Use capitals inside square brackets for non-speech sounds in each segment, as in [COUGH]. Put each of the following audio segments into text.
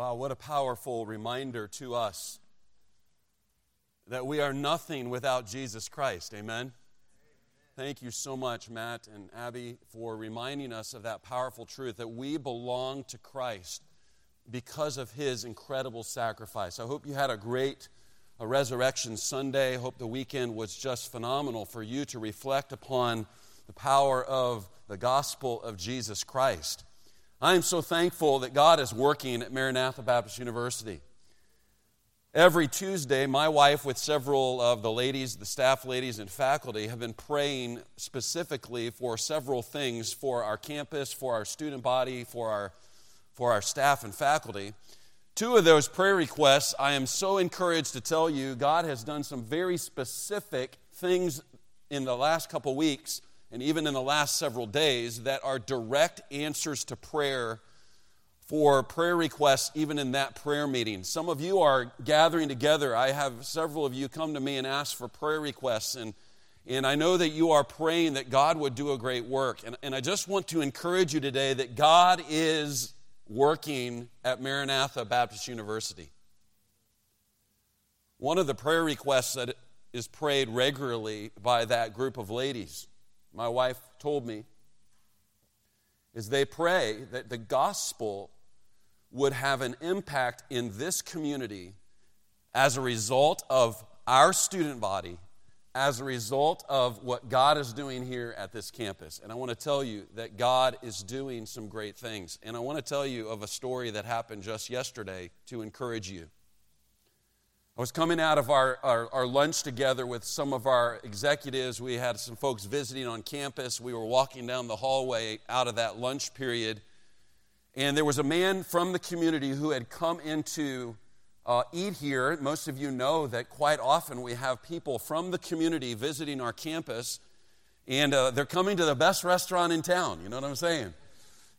Wow, what a powerful reminder to us that we are nothing without Jesus Christ. Amen. Thank you so much, Matt and Abby, for reminding us of that powerful truth that we belong to Christ because of his incredible sacrifice. I hope you had a great a Resurrection Sunday. I hope the weekend was just phenomenal for you to reflect upon the power of the gospel of Jesus Christ. I am so thankful that God is working at Maranatha Baptist University. Every Tuesday, my wife, with several of the ladies, the staff ladies, and faculty, have been praying specifically for several things for our campus, for our student body, for our, for our staff and faculty. Two of those prayer requests, I am so encouraged to tell you, God has done some very specific things in the last couple weeks and even in the last several days that are direct answers to prayer for prayer requests, even in that prayer meeting. Some of you are gathering together. I have several of you come to me and ask for prayer requests, and, and I know that you are praying that God would do a great work. And, and I just want to encourage you today that God is working at Maranatha Baptist University. One of the prayer requests that is prayed regularly by that group of ladies, my wife told me, is they pray that the gospel would have an impact in this community as a result of our student body, as a result of what God is doing here at this campus. And I want to tell you that God is doing some great things. And I want to tell you of a story that happened just yesterday to encourage you. I was coming out of our, our, our, lunch together with some of our executives. We had some folks visiting on campus. We were walking down the hallway out of that lunch period, and there was a man from the community who had come into uh, eat here. Most of you know that quite often we have people from the community visiting our campus, and uh, they're coming to the best restaurant in town. You know what I'm saying?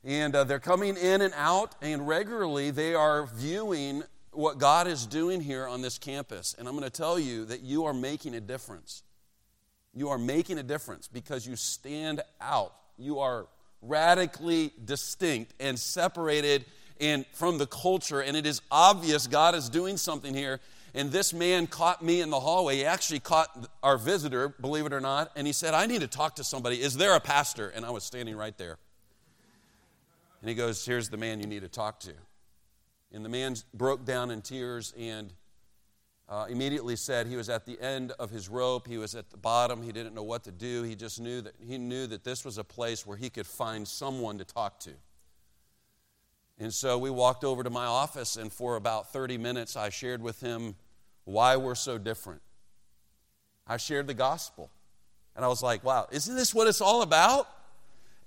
And uh, they're coming in and out, and regularly they are viewing what God is doing here on this campus. And I'm going to tell you that you are making a difference. You are making a difference because you stand out. You are radically distinct and separated and from the culture and it is obvious god is doing something here and this man caught me in the hallway he actually caught our visitor believe it or not and he said i need to talk to somebody is there a pastor and i was standing right there and he goes here's the man you need to talk to and the man broke down in tears and uh, immediately said he was at the end of his rope. He was at the bottom. He didn't know what to do. He just knew that he knew that this was a place where he could find someone to talk to. And so we walked over to my office, and for about 30 minutes, I shared with him why we're so different. I shared the gospel. And I was like, wow, isn't this what it's all about?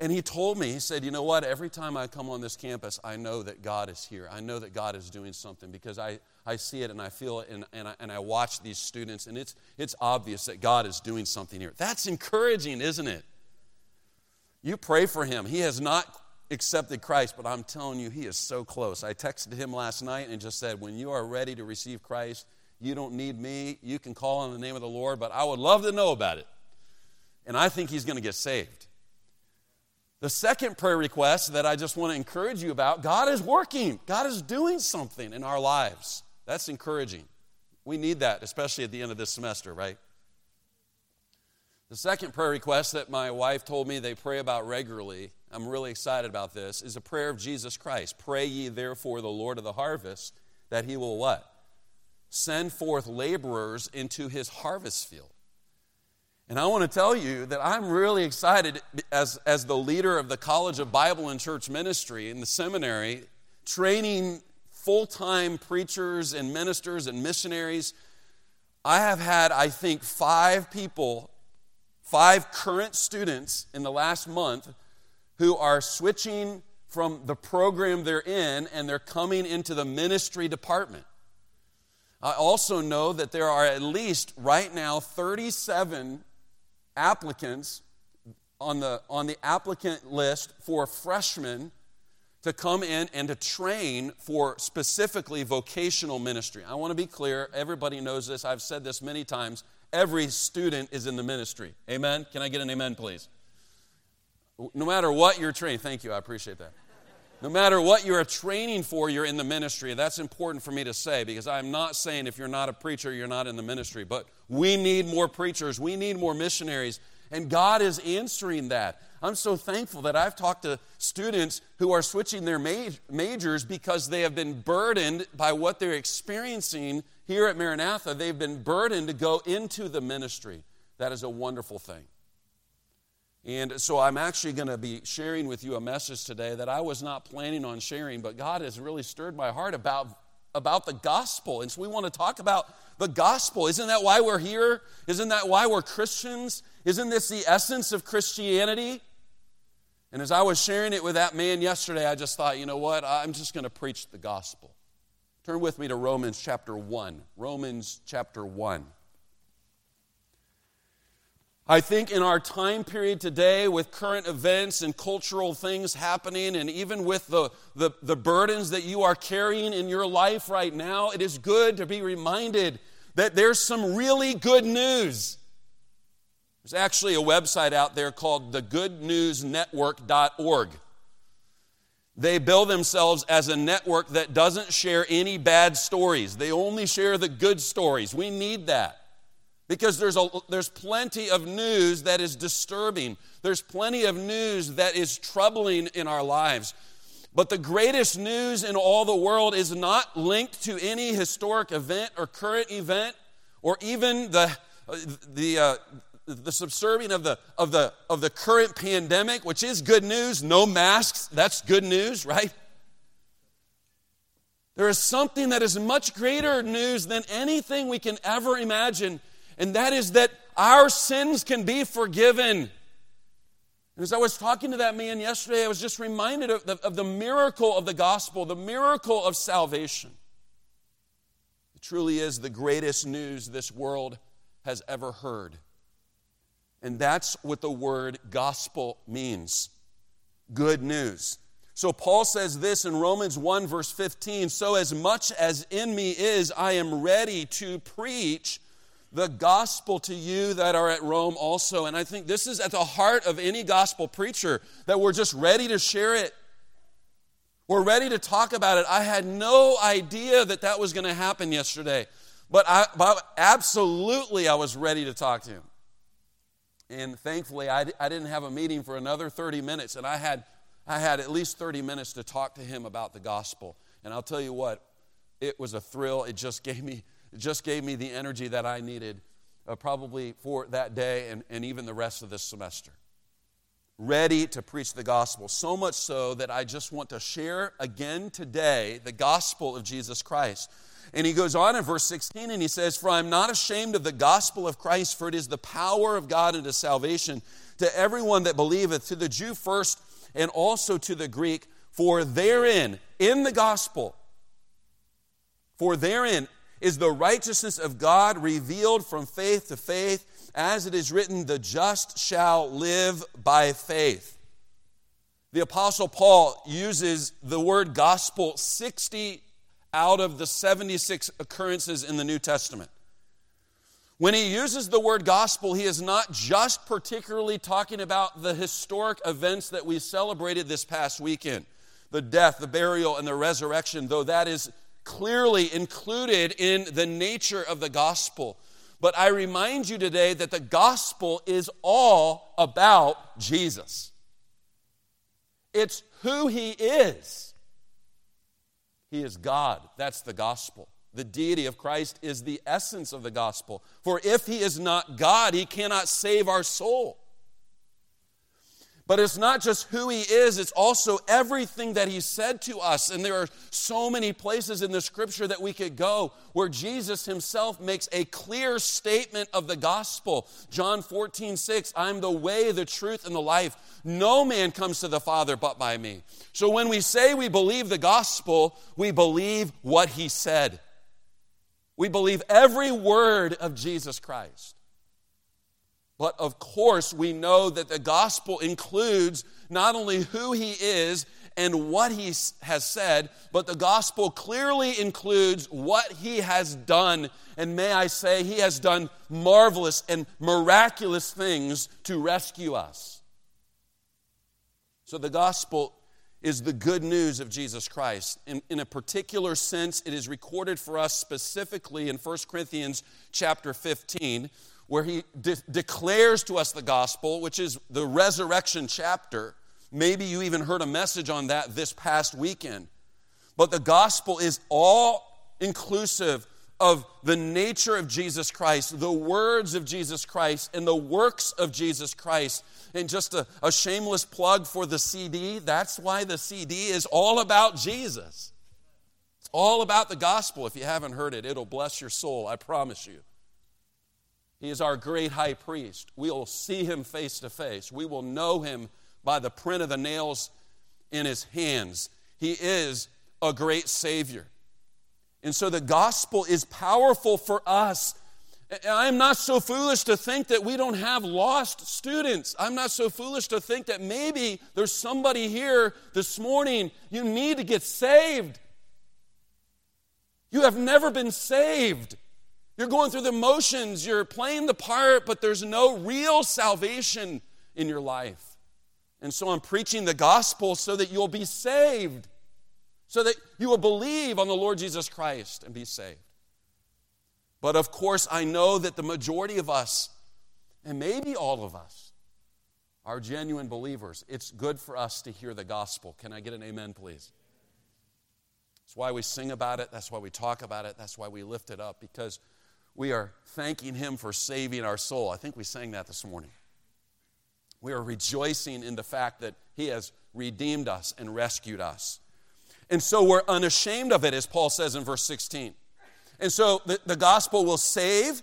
And he told me, he said, You know what? Every time I come on this campus, I know that God is here. I know that God is doing something because I, I see it and I feel it and, and, I, and I watch these students, and it's, it's obvious that God is doing something here. That's encouraging, isn't it? You pray for him. He has not accepted Christ, but I'm telling you, he is so close. I texted him last night and just said, When you are ready to receive Christ, you don't need me. You can call on the name of the Lord, but I would love to know about it. And I think he's going to get saved. The second prayer request that I just want to encourage you about God is working, God is doing something in our lives. That's encouraging. We need that, especially at the end of this semester, right? The second prayer request that my wife told me they pray about regularly, I'm really excited about this, is a prayer of Jesus Christ. Pray ye therefore the Lord of the harvest that he will what? Send forth laborers into his harvest field. And I want to tell you that I'm really excited as, as the leader of the College of Bible and Church Ministry in the seminary, training full time preachers and ministers and missionaries. I have had, I think, five people, five current students in the last month who are switching from the program they're in and they're coming into the ministry department. I also know that there are at least right now 37 applicants on the, on the applicant list for freshmen to come in and to train for specifically vocational ministry. I want to be clear, everybody knows this. I've said this many times. Every student is in the ministry. Amen? Can I get an amen, please? No matter what you're trained, thank you, I appreciate that. No matter what you're training for, you're in the ministry. That's important for me to say because I'm not saying if you're not a preacher, you're not in the ministry. But we need more preachers, we need more missionaries, and God is answering that. I'm so thankful that I've talked to students who are switching their majors because they have been burdened by what they're experiencing here at Maranatha. They've been burdened to go into the ministry. That is a wonderful thing. And so I'm actually going to be sharing with you a message today that I was not planning on sharing, but God has really stirred my heart about, about the gospel. And so we want to talk about the gospel. Isn't that why we're here? Isn't that why we're Christians? Isn't this the essence of Christianity? And as I was sharing it with that man yesterday, I just thought, you know what? I'm just going to preach the gospel. Turn with me to Romans chapter 1. Romans chapter 1. I think in our time period today, with current events and cultural things happening, and even with the, the, the, burdens that you are carrying in your life right now, it is good to be reminded that there's some really good news. There's actually a website out there called thegoodnewsnetwork.org. They bill themselves as a network that doesn't share any bad stories, they only share the good stories. We need that. Because there's, a, there's plenty of news that is disturbing. There's plenty of news that is troubling in our lives. But the greatest news in all the world is not linked to any historic event or current event or even the, the, uh, the subservient of the, of, the, of the current pandemic, which is good news. No masks, that's good news, right? There is something that is much greater news than anything we can ever imagine and that is that our sins can be forgiven. And as I was talking to that man yesterday, I was just reminded of the, of the miracle of the gospel, the miracle of salvation. It truly is the greatest news this world has ever heard. And that's what the word gospel means good news. So Paul says this in Romans 1, verse 15 So as much as in me is, I am ready to preach the gospel to you that are at Rome also. And I think this is at the heart of any gospel preacher that we're just ready to share it. We're ready to talk about it. I had no idea that that was going to happen yesterday, but, I, but absolutely I was ready to talk to him. And thankfully, I, I didn't have a meeting for another 30 minutes, and I had, I had at least 30 minutes to talk to him about the gospel. And I'll tell you what, it was a thrill. It just [LAUGHS] gave me it just gave me the energy that I needed uh, probably for that day and, and even the rest of this semester. Ready to preach the gospel. So much so that I just want to share again today the gospel of Jesus Christ. And he goes on in verse 16 and he says, For I am not ashamed of the gospel of Christ, for it is the power of God unto salvation to everyone that believeth, to the Jew first and also to the Greek. For therein, in the gospel, for therein is the righteousness of God revealed from faith to faith, as it is written, the just shall live by faith. The Apostle Paul uses the word gospel 60 out of the 76 occurrences in the New Testament. When he uses the word gospel, he is not just particularly talking about the historic events that we celebrated this past weekend the death, the burial, and the resurrection, though that is clearly included in the nature of the gospel. But I remind you today that the gospel is all about Jesus. It's who he is. He is God. That's the gospel. The deity of Christ is the essence of the gospel. For if he is not God, he cannot save our soul. But it's not just who he is, it's also everything that he said to us. And there are so many places in the scripture that we could go where Jesus himself makes a clear statement of the gospel. John 14, 6, I'm the way, the truth, and the life. No man comes to the Father but by me. So when we say we believe the gospel, we believe what he said. We believe every word of Jesus Christ. But of course, we know that the gospel includes not only who he is and what he has said, but the gospel clearly includes what he has done. And may I say, he has done marvelous and miraculous things to rescue us. So the gospel is the good news of Jesus Christ. In, in a particular sense, it is recorded for us specifically in 1 Corinthians chapter 15, where he de- declares to us the gospel, which is the resurrection chapter. Maybe you even heard a message on that this past weekend. But the gospel is all inclusive of the nature of Jesus Christ, the words of Jesus Christ, and the works of Jesus Christ. And just a, a, shameless plug for the CD that's why the CD is all about Jesus. It's all about the gospel. If you haven't heard it, it'll bless your soul, I promise you. He is our great high priest. We will see him face to face, we will know him by the print of the nails in his hands. He is a great Savior. And so the gospel is powerful for us. I'm not so foolish to think that we don't have lost students. I'm not so foolish to think that maybe there's somebody here this morning, you need to get saved. You have never been saved. You're going through the motions, you're playing the part, but there's no real salvation in your life. And so I'm preaching the gospel so that you'll be saved so that you will believe on the Lord Jesus Christ and be saved. But of course, I know that the majority of us, and maybe all of us, are genuine believers. It's good for us to hear the gospel. Can I get an amen, please? That's why we sing about it. That's why we talk about it. That's why we lift it up, because we are thanking Him for saving our soul. I think we sang that this morning. We are rejoicing in the fact that He has redeemed us and rescued us. And so we're unashamed of it, as Paul says in verse 16. And so the, the gospel will save.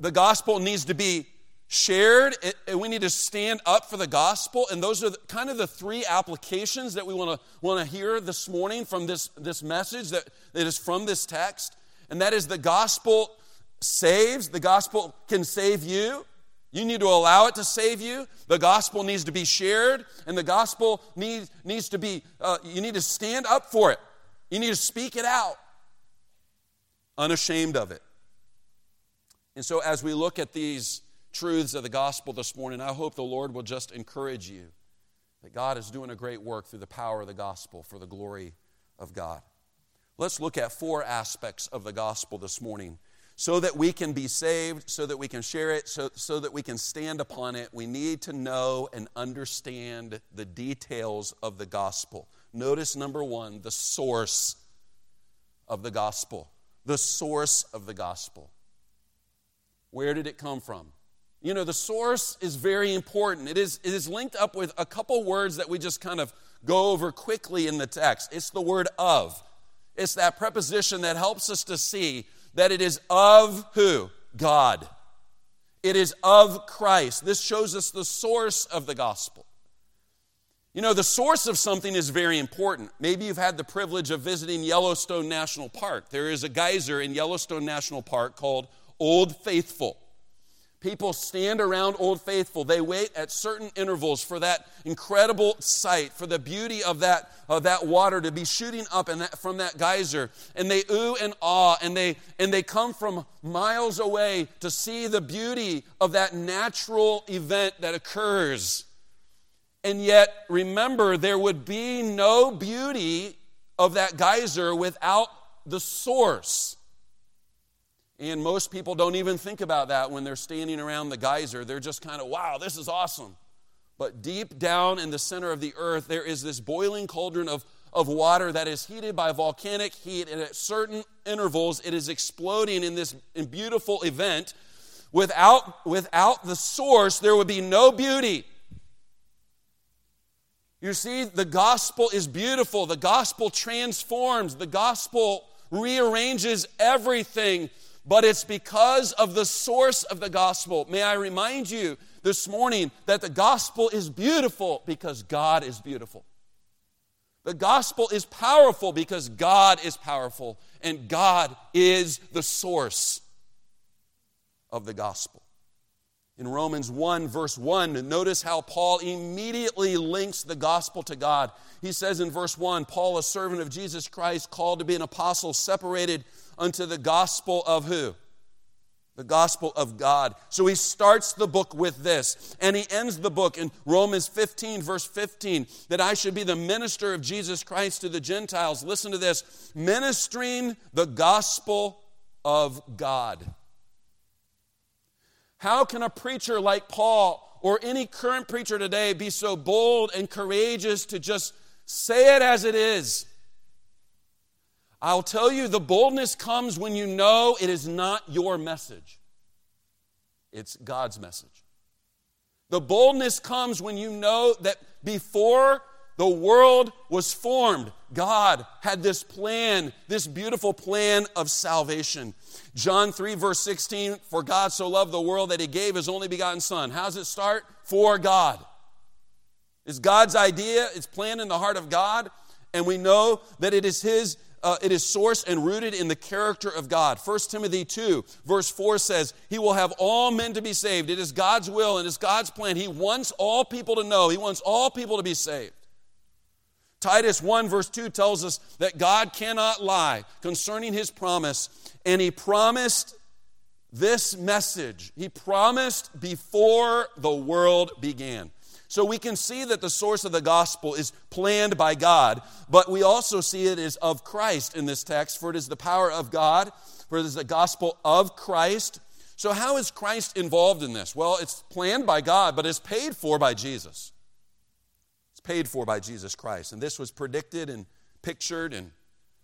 The gospel needs to be shared. and we need to stand up for the gospel. And those are the, kind of the three applications that we want to want to hear this morning from this, this message that, that is from this text. And that is the gospel saves. The gospel can save you. You need to allow it to save you. The gospel needs to be shared, and the gospel needs, needs to be, uh, you need to stand up for it. You need to speak it out, unashamed of it. And so, as we look at these truths of the gospel this morning, I hope the Lord will just encourage you that God is doing a great work through the power of the gospel for the glory of God. Let's look at four aspects of the gospel this morning so that we can be saved, so that we can share it, so, so that we can stand upon it, we need to know and understand the details of the gospel. Notice number one, the source of the gospel. The source of the gospel. Where did it come from? You know, the source is very important. It is, it is linked up with a couple words that we just kind of go over quickly in the text. It's the word of. It's that preposition that helps us to see that it is of who? God. It is of Christ. This shows us the source of the gospel. You know, the source of something is very important. Maybe you've had the privilege of visiting Yellowstone National Park. There is a geyser in Yellowstone National Park called Old Faithful. People stand around Old Faithful. They wait at certain intervals for that incredible sight, for the beauty of that, of that water to be shooting up that, from that geyser. And they ooh and ah, and they, and they come from miles away to see the beauty of that natural event that occurs. And yet, remember, there would be no beauty of that geyser without the source. And most people don't even think about that when they're standing around the geyser. They're just kind of, wow, this is awesome. But deep down in the center of the earth, there is this boiling cauldron of, of water that is heated by volcanic heat, and at certain intervals, it is exploding in this beautiful event. Without, without the source, there would be no beauty. You see, the gospel is beautiful. The gospel transforms. The gospel rearranges everything but it's because of the source of the gospel. May I remind you this morning that the gospel is beautiful because God is beautiful. The gospel is powerful because God is powerful, and God is the source of the gospel. In Romans 1, verse 1, notice how Paul immediately links the gospel to God. He says in verse 1 Paul, a servant of Jesus Christ, called to be an apostle, separated unto the gospel of who? the gospel of God. So he starts the book with this, and he ends the book in Romans 15, verse 15, that I should be the minister of Jesus Christ to the Gentiles. Listen to this ministering the gospel of God. How can a preacher like Paul or any current preacher today be so bold and courageous to just say it as it is? I'll tell you, the boldness comes when you know it is not your message, it's God's message. The boldness comes when you know that before the world was formed, God had this plan, this beautiful plan of salvation. John 3, verse 16 For God so loved the world that he gave his only begotten Son. How does it start? For God. It's God's idea, it's planned in the heart of God, and we know that it is his uh, it is sourced and rooted in the character of God. 1 Timothy 2, verse 4 says, He will have all men to be saved. It is God's will and it's God's plan. He wants all people to know, He wants all people to be saved. Titus 1, verse 2 tells us that God cannot lie concerning His promise, and He promised this message. He promised before the world began. So we can see that the source of the gospel is planned by God, but we also see it is of Christ in this text, for it is the power of God, for it is the gospel of Christ. So, how is Christ involved in this? Well, it's planned by God, but it's paid for by Jesus. It's paid for by Jesus Christ. And this was predicted and pictured and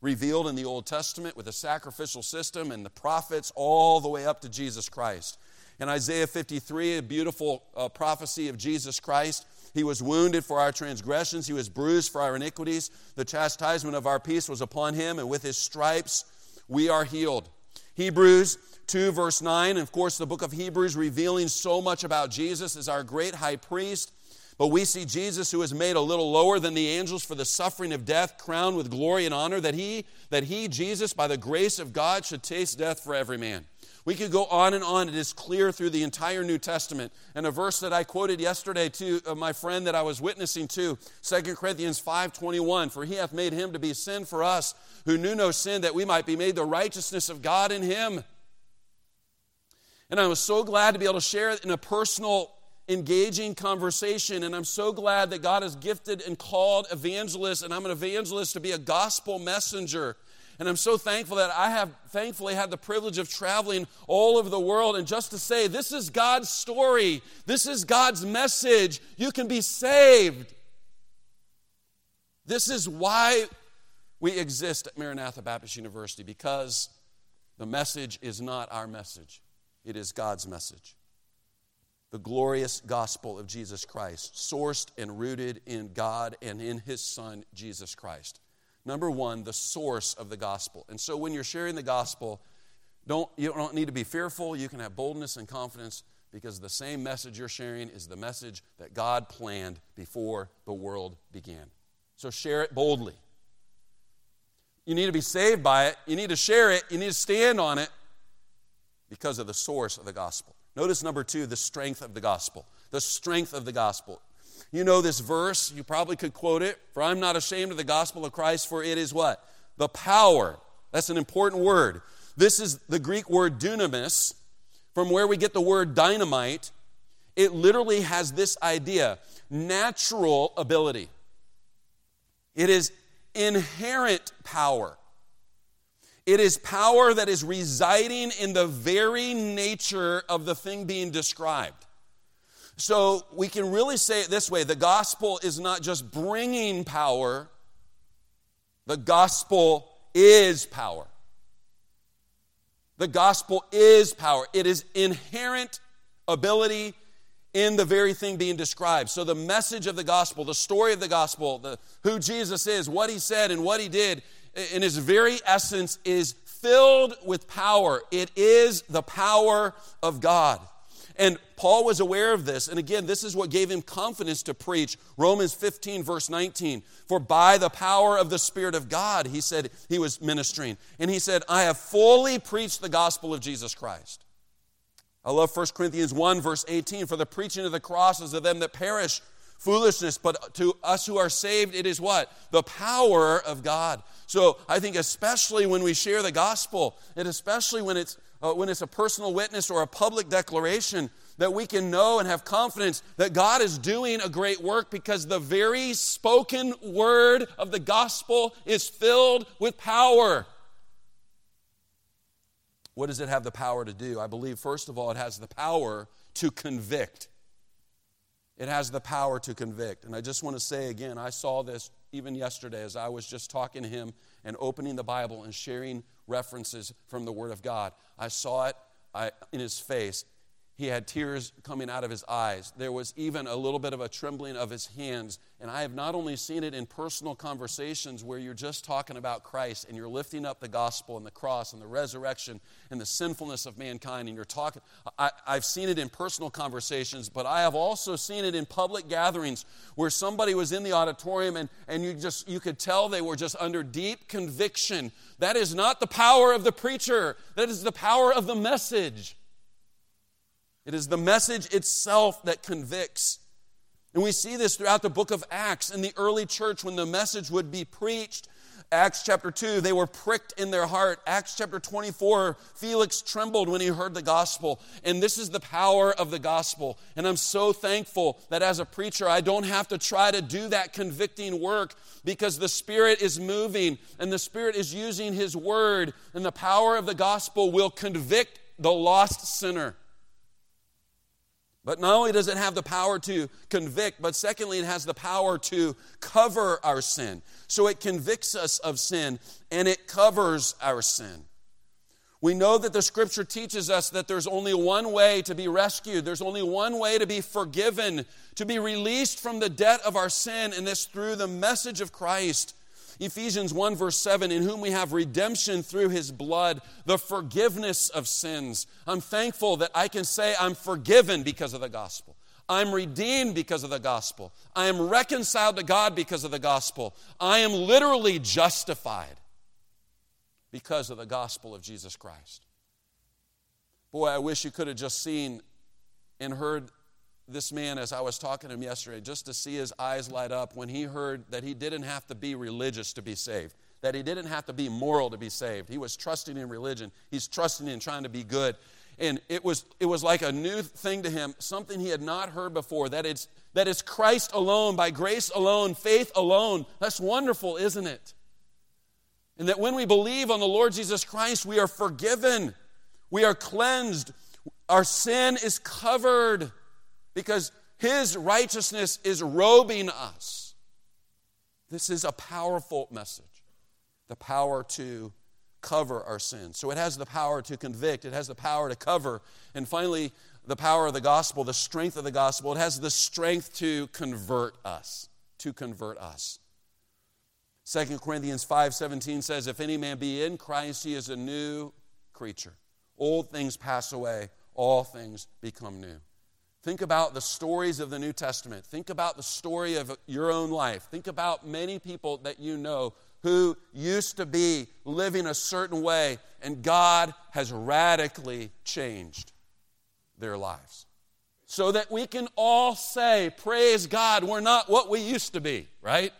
revealed in the Old Testament with a sacrificial system and the prophets all the way up to Jesus Christ. In Isaiah 53, a beautiful uh, prophecy of Jesus Christ. He was wounded for our transgressions, he was bruised for our iniquities. The chastisement of our peace was upon him, and with his stripes we are healed. Hebrews 2, verse 9, and of course, the book of Hebrews revealing so much about Jesus as our great high priest. But we see Jesus, who is made a little lower than the angels for the suffering of death, crowned with glory and honor, that he, that he, Jesus, by the grace of God, should taste death for every man. We could go on and on. It is clear through the entire New Testament. And a verse that I quoted yesterday to uh, my friend that I was witnessing to, 2 Corinthians 5:21, for he hath made him to be sin for us who knew no sin that we might be made the righteousness of God in him. And I was so glad to be able to share it in a personal engaging conversation and I'm so glad that God has gifted and called evangelists and I'm an evangelist to be a gospel messenger and I'm so thankful that I have thankfully had the privilege of traveling all over the world and just to say, this is God's story. This is God's message. You can be saved. This is why we exist at Maranatha Baptist University because the message is not our message, it is God's message. The glorious gospel of Jesus Christ, sourced and rooted in God and in His Son, Jesus Christ. Number one, the source of the gospel. And so when you're sharing the gospel, don't, you don't need to be fearful. You can have boldness and confidence because the same message you're sharing is the message that God planned before the world began. So share it boldly. You need to be saved by it. You need to share it. You need to stand on it because of the source of the gospel. Notice number two, the strength of the gospel. The strength of the gospel. You know this verse, you probably could quote it. For I'm not ashamed of the gospel of Christ, for it is what? The power. That's an important word. This is the Greek word dunamis, from where we get the word dynamite. It literally has this idea natural ability, it is inherent power. It is power that is residing in the very nature of the thing being described. So we can really say it this way the gospel is not just bringing power, the gospel is power. The gospel is power, it is inherent ability in the very thing being described. So the message of the gospel, the story of the gospel, the, who Jesus is, what he said, and what he did, in his very essence, is filled with power. It is the power of God. And Paul was aware of this. And again, this is what gave him confidence to preach. Romans 15, verse 19. For by the power of the Spirit of God, he said he was ministering. And he said, I have fully preached the gospel of Jesus Christ. I love 1 Corinthians 1, verse 18. For the preaching of the cross is of them that perish, foolishness, but to us who are saved, it is what? The power of God. So I think, especially when we share the gospel, and especially when it's, uh, when it's a personal witness or a public declaration, that we can know and have confidence that God is doing a great work because the very spoken word of the gospel is filled with power. What does it have the power to do? I believe, first of all, it has the power to convict. It has the power to convict. And I just want to say again, I saw this even yesterday as I was just talking to him and opening the Bible and sharing references from the Word of God. I saw it I, in his face. He had tears coming out of his eyes. There was even a little bit of a trembling of his hands. And I have not only seen it in personal conversations where you're just talking about Christ and you're lifting up the gospel and the cross and the resurrection and the sinfulness of mankind, and you're talking. I, have seen it in personal conversations, but I have also seen it in public gatherings where somebody was in the auditorium and, and you just you could tell they were just under deep conviction. That is not the power of the preacher, that is the power of the message. It is the message itself that convicts. And we see this throughout the book of Acts in the early church when the message would be preached. Acts chapter 2, they were pricked in their heart. Acts chapter 24, Felix trembled when he heard the gospel. And this is the power of the gospel. And I'm so thankful that as a preacher, I don't have to try to do that convicting work because the Spirit is moving and the Spirit is using His word. And the power of the gospel will convict the lost sinner. But not only does it have the power to convict, but secondly, it has the power to cover our sin. So it convicts us of sin and it covers our sin. We know that the scripture teaches us that there's only one way to be rescued. There's only one way to be forgiven, to be released from the debt of our sin, and this through the message of Christ. Ephesians 1, verse 7, in whom we have redemption through his blood, the forgiveness of sins. I'm thankful that I can say I'm forgiven because of the gospel. I'm redeemed because of the gospel. I am reconciled to God because of the gospel. I am literally justified because of the gospel of Jesus Christ. Boy, I wish you could have just seen and heard this man as I was talking to him yesterday, just to see his eyes light up when he heard that he didn't have to be religious to be saved, that he didn't have to be moral to be saved. He was trusting in religion, he's trusting in trying to be good. And it was, it was like a new thing to him, something he had not heard before, that it's, that it's Christ alone, by grace alone, faith alone. That's wonderful, isn't it? And that when we believe on the Lord Jesus Christ, we are forgiven, we are cleansed, our sin is covered because his righteousness is robing us. This is a powerful message the power to cover our sins. So it has the power to convict, it has the power to cover. And finally, the power of the gospel, the strength of the gospel, it has the strength to convert us, to convert us. 2 Corinthians 5:17 says if any man be in Christ he is a new creature. Old things pass away, all things become new. Think about the stories of the New Testament. Think about the story of your own life. Think about many people that you know who used to be living a certain way, and God has radically changed their lives. So that we can all say, Praise God, we're not what we used to be, right?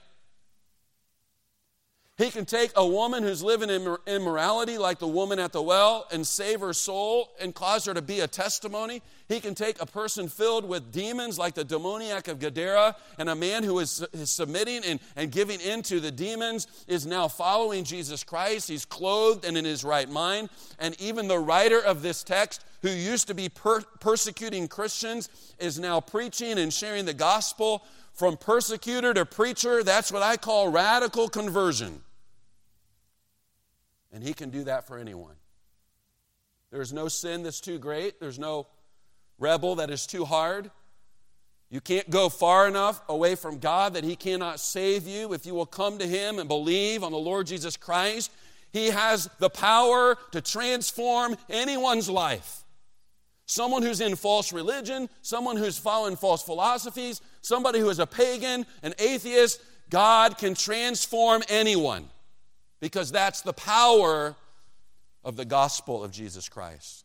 He can take a woman who's living in immorality, like the woman at the well, and save her soul and cause her to be a testimony. He can take a person filled with demons, like the demoniac of Gadara, and a man who is, is submitting and, and giving in to the demons is now following Jesus Christ. He's clothed and in his right mind. And even the writer of this text, who used to be per- persecuting Christians, is now preaching and sharing the gospel from persecutor to preacher. That's what I call radical conversion. And He can do that for anyone. There's no sin that's too great, there's no rebel that is too hard. You can't go far enough away from God that He cannot save you if you will come to Him and believe on the Lord Jesus Christ. He has the power to transform anyone's life. Someone who's in false religion, someone who's following false philosophies, somebody who is a pagan, an atheist, God can transform anyone because that's the power of the gospel of Jesus Christ.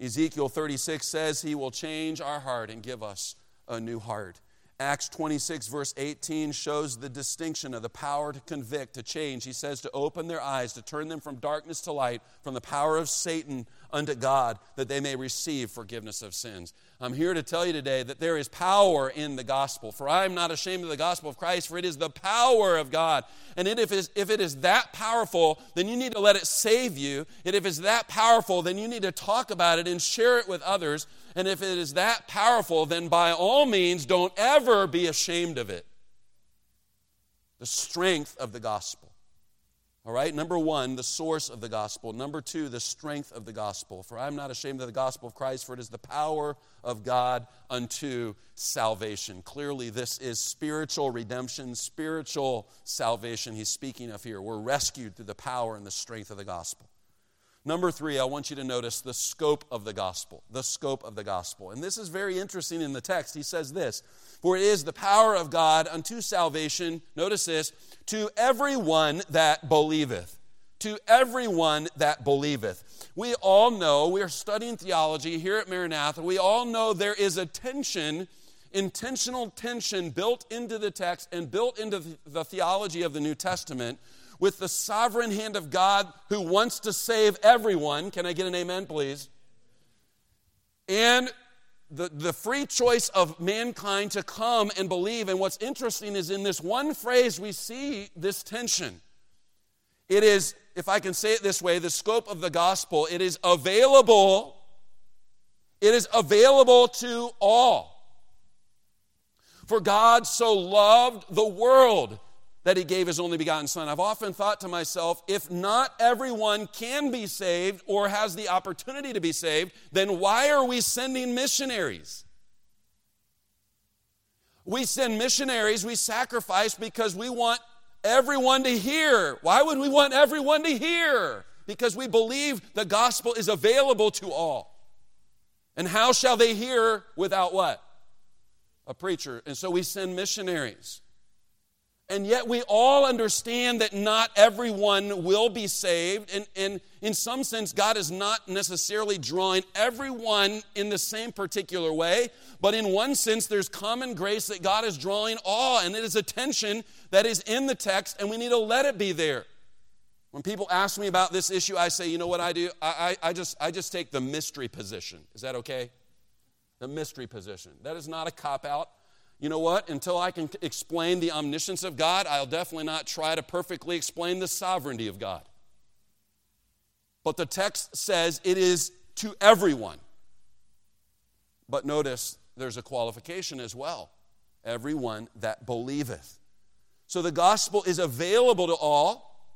Ezekiel 36 says he will change our heart and give us a new heart. Acts 26, verse 18, shows the distinction of the power to convict, to change. He says to open their eyes, to turn them from darkness to light, from the power of Satan unto God, that they may receive forgiveness of sins. I'm here to tell you today that there is power in the gospel. For I am not ashamed of the gospel of Christ, for it is the power of God. And if it is that powerful, then you need to let it save you. And if it's that powerful, then you need to talk about it and share it with others and if it is that powerful, then by all means, don't ever be ashamed of it. The strength of the gospel. All right, number one, the source of the gospel. Number two, the strength of the gospel. For I'm not ashamed of the gospel of Christ, for it is the power of God unto salvation. Clearly, this is spiritual redemption, spiritual salvation he's speaking of here. We're rescued through the power and the strength of the gospel. Number three, I want you to notice the scope of the gospel. The scope of the gospel. And this is very interesting in the text. He says this For it is the power of God unto salvation, notice this, to everyone that believeth. To everyone that believeth. We all know, we are studying theology here at Maranatha, we all know there is a tension intentional tension built into the text and built into the theology of the New Testament with the sovereign hand of God who wants to save everyone. Can I get an amen, please? And the, the free choice of mankind to come and believe. And what's interesting is in this one phrase, we see this tension. It is, if I can say it this way, the scope of the gospel, it is available. It is available to all. For God so loved the world that he gave his only begotten son. I've often thought to myself, if not everyone can be saved or has the opportunity to be saved, then why are we sending missionaries? We send missionaries, we sacrifice because we want everyone to hear. Why would we want everyone to hear? Because we believe the gospel is available to all. And how shall they hear without what? A preacher. And so we send missionaries. And yet, we all understand that not everyone will be saved. And, and, in some sense, God is not necessarily drawing everyone in the same particular way. But in one sense, there's common grace that God is drawing all. And it is a tension that is in the text, and we need to let it be there. When people ask me about this issue, I say, you know what I do? I, I, I just, I just take the mystery position. Is that okay? The mystery position. That is not a cop out you know what? Until I can explain the omniscience of God, I'll definitely not try to perfectly explain the sovereignty of God. But the text says it is to everyone. But notice there's a qualification as well everyone that believeth. So the gospel is available to all,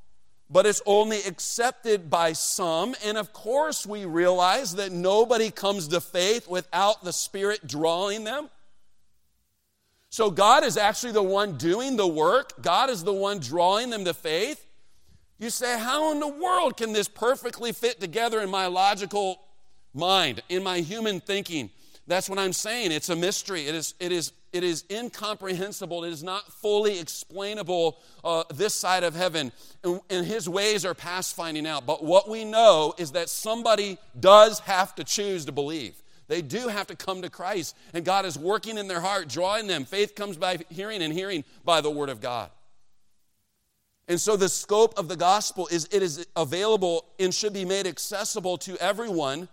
but it's only accepted by some. And of course, we realize that nobody comes to faith without the Spirit drawing them. So God is actually the one doing the work, God is the one drawing them to faith. You say, How in the world can this perfectly fit together in my logical mind, in my human thinking? That's what I'm saying. It's a mystery. It is, it is, it is incomprehensible. It is not fully explainable uh, this side of heaven. And, and his ways are past finding out. But what we know is that somebody does have to choose to believe. They do have to come to Christ, and God is working in their heart, drawing them. Faith comes by hearing, and hearing by the Word of God. And so, the scope of the gospel is it is available and should be made accessible to everyone,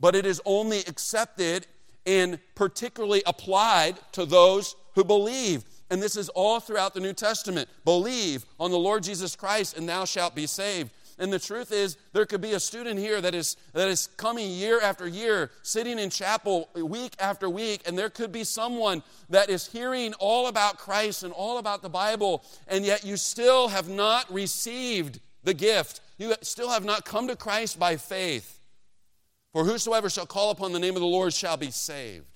but it is only accepted and particularly applied to those who believe. And this is all throughout the New Testament. Believe on the Lord Jesus Christ, and thou shalt be saved. And the truth is, there could be a student here that is, that is coming year after year, sitting in chapel week after week, and there could be someone that is hearing all about Christ and all about the Bible, and yet you still have not received the gift. You still have not come to Christ by faith. For whosoever shall call upon the name of the Lord shall be saved.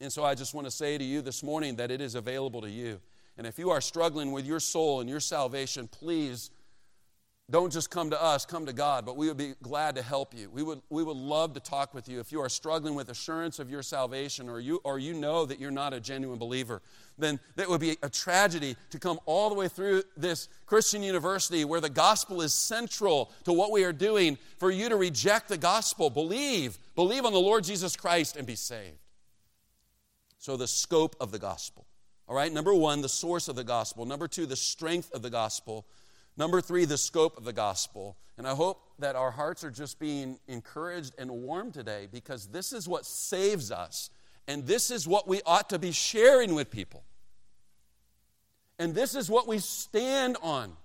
And so I just want to say to you this morning that it is available to you. And if you are struggling with your soul and your salvation, please don't just come to us, come to God, but we would be glad to help you. We would, we would love to talk with you. If you are struggling with assurance of your salvation or you, or you know that you're not a genuine believer, then that would be a tragedy to come all the way through this Christian university where the gospel is central to what we are doing for you to reject the gospel. Believe, believe on the Lord Jesus Christ and be saved. So, the scope of the gospel. All right, number one, the source of the gospel. Number two, the strength of the gospel. Number three, the scope of the gospel. And I hope that our hearts are just being encouraged and warmed today because this is what saves us. And this is what we ought to be sharing with people. And this is what we stand on.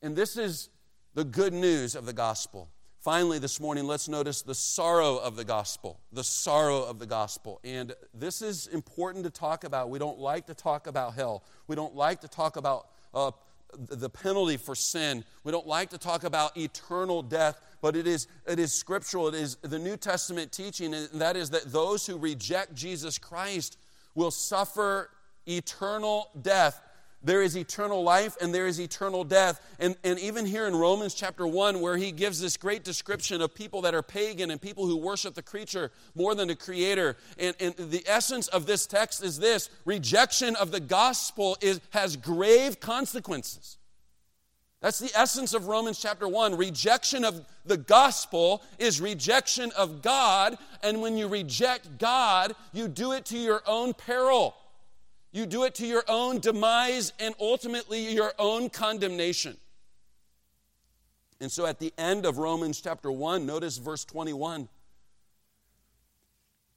And this is the good news of the gospel. Finally, this morning, let's notice the sorrow of the gospel. The sorrow of the gospel. And this is important to talk about. We don't like to talk about hell. We don't like to talk about uh, the penalty for sin. We don't like to talk about eternal death, but it is, it is scriptural. It is the New Testament teaching, and that is that those who reject Jesus Christ will suffer eternal death there is eternal life and there is eternal death. And, and even here in Romans chapter 1, where he gives this great description of people that are pagan and people who worship the creature more than the creator. And, and the essence of this text is this rejection of the gospel is, has grave consequences. That's the essence of Romans chapter 1. Rejection of the gospel is rejection of God. And when you reject God, you do it to your own peril. You do it to your own demise and ultimately your own condemnation. And so at the end of Romans chapter 1, notice verse 21,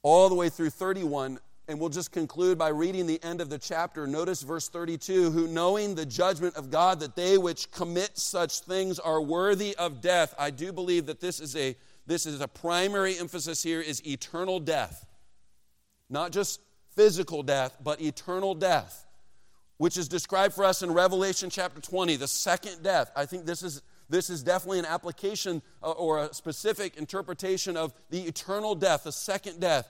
all the way through 31, and we'll just conclude by reading the end of the chapter. Notice verse 32 who knowing the judgment of God that they which commit such things are worthy of death. I do believe that this is a this is a primary emphasis here is eternal death. Not just physical death, but eternal death, which is described for us in Revelation chapter 20, the second death. I think this is, this is definitely an application uh, or a specific interpretation of the eternal death, the second death.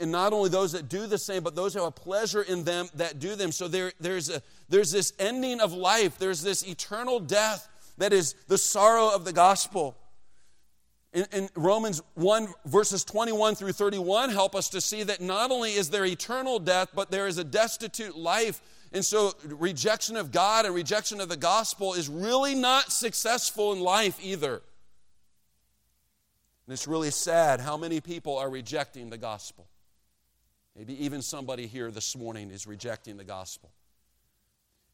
And not only those that do the same, but those who have a pleasure in them that do them. So there, there's, a, there's this ending of life, there's this eternal death that is the sorrow of the gospel in, in, Romans 1, verses 21 through 31, help us to see that not only is there eternal death, but there is a destitute life. And so, rejection of God and rejection of the gospel is really not successful in life either. And it's really sad how many people are rejecting the gospel. Maybe even somebody here this morning is rejecting the gospel.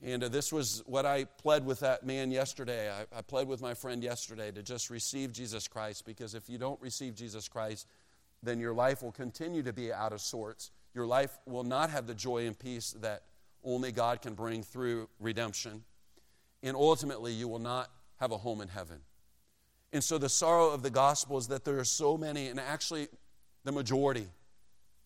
And uh, this was what I pled with that man yesterday. I, I pled with my friend yesterday to just receive Jesus Christ because if you don't receive Jesus Christ, then your life will continue to be out of sorts. Your life will not have the joy and peace that only God can bring through redemption. And ultimately, you will not have a home in heaven. And so, the sorrow of the gospel is that there are so many, and actually, the majority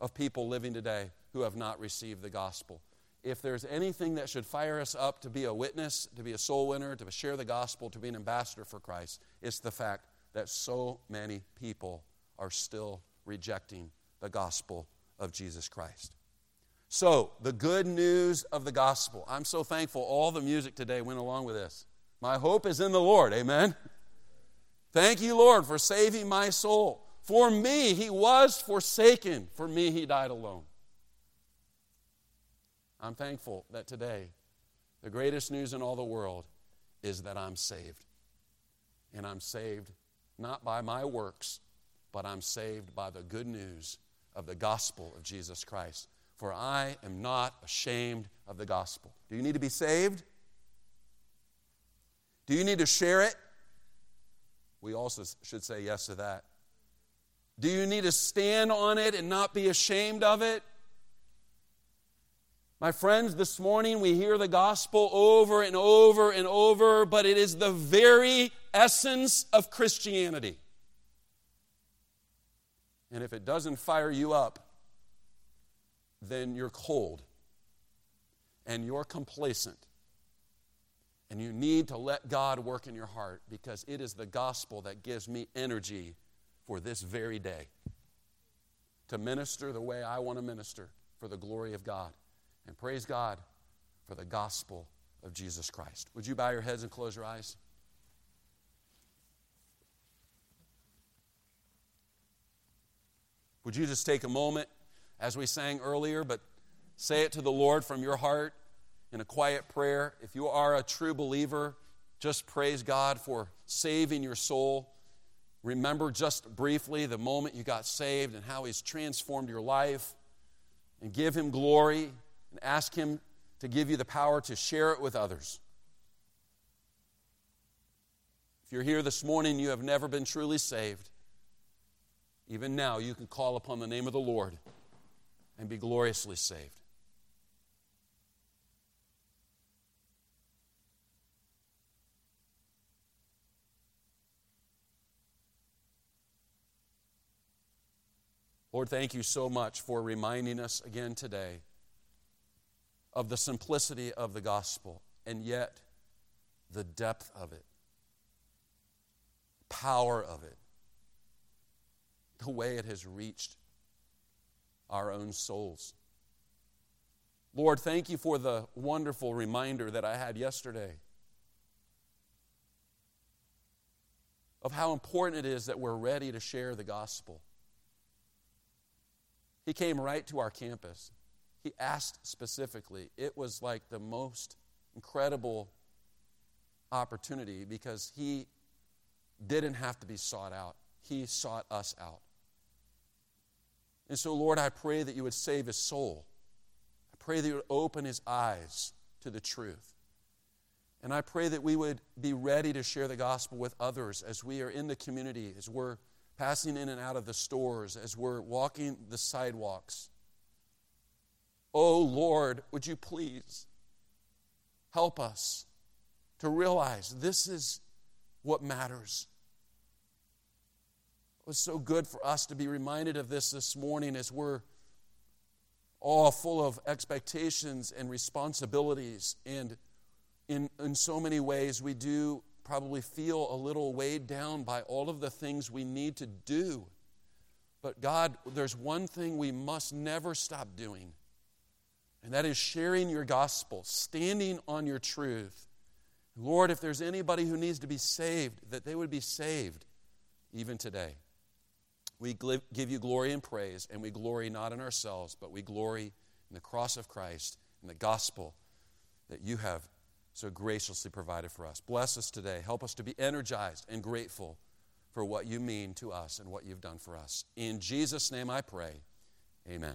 of people living today who have not received the gospel if there's anything that should fire us up to be a witness, to be a soul winner, to share the gospel, to be an ambassador for Christ, it's the fact that so many people are still rejecting the gospel of Jesus Christ. So, the good news of the gospel. I'm so thankful all the music today went along with this. My hope is in the Lord. Amen. Thank you, Lord, for saving my soul. For me, he was forsaken. For me, he died alone. I'm thankful that today the greatest news in all the world is that I'm saved. And I'm saved not by my works, but I'm saved by the good news of the gospel of Jesus Christ. For I am not ashamed of the gospel. Do you need to be saved? Do you need to share it? We also should say yes to that. Do you need to stand on it and not be ashamed of it? My friends, this morning we hear the gospel over and over and over, but it is the very essence of Christianity. And if it doesn't fire you up, then you're cold and you're complacent. And you need to let God work in your heart because it is the gospel that gives me energy for this very day to minister the way I want to minister for the glory of God. And praise God for the gospel of Jesus Christ. Would you bow your heads and close your eyes? Would you just take a moment, as we sang earlier, but say it to the Lord from your heart in a quiet prayer? If you are a true believer, just praise God for saving your soul. Remember just briefly the moment you got saved and how He's transformed your life. and give Him glory and ask Him to give you the power to share it with others. If you're here this morning, you have never been truly saved. Even now, you can call upon the name of the Lord and be gloriously saved. Lord, thank you so much for reminding us again today of the simplicity of the gospel and yet the depth of it, power of it, the way it has reached our own souls. Lord, thank you for the wonderful reminder that I had yesterday of how important it is that we're ready to share the gospel. He came right to our campus. He asked specifically. It was like the most incredible opportunity because he didn't have to be sought out, he sought us out. And so, Lord, I pray that you would save his soul. I pray that you would open his eyes to the truth. And I pray that we would be ready to share the gospel with others as we are in the community, as we're passing in and out of the stores, as we're walking the sidewalks. Oh Lord, would you please help us to realize this is what matters. It was so good for us to be reminded of this this morning as we're all full of expectations and responsibilities. And in, in so many ways, we do probably feel a little weighed down by all of the things we need to do. But God, there's one thing we must never stop doing, and that is sharing your gospel, standing on your truth. Lord, if there's anybody who needs to be saved, that they would be saved even today. We give you glory and praise, and we glory not in ourselves, but we glory in the cross of Christ, in the gospel that you have so graciously provided for us. Bless us today. Help us to be energized and grateful for what you mean to us and what you've done for us. In Jesus' name I pray. Amen.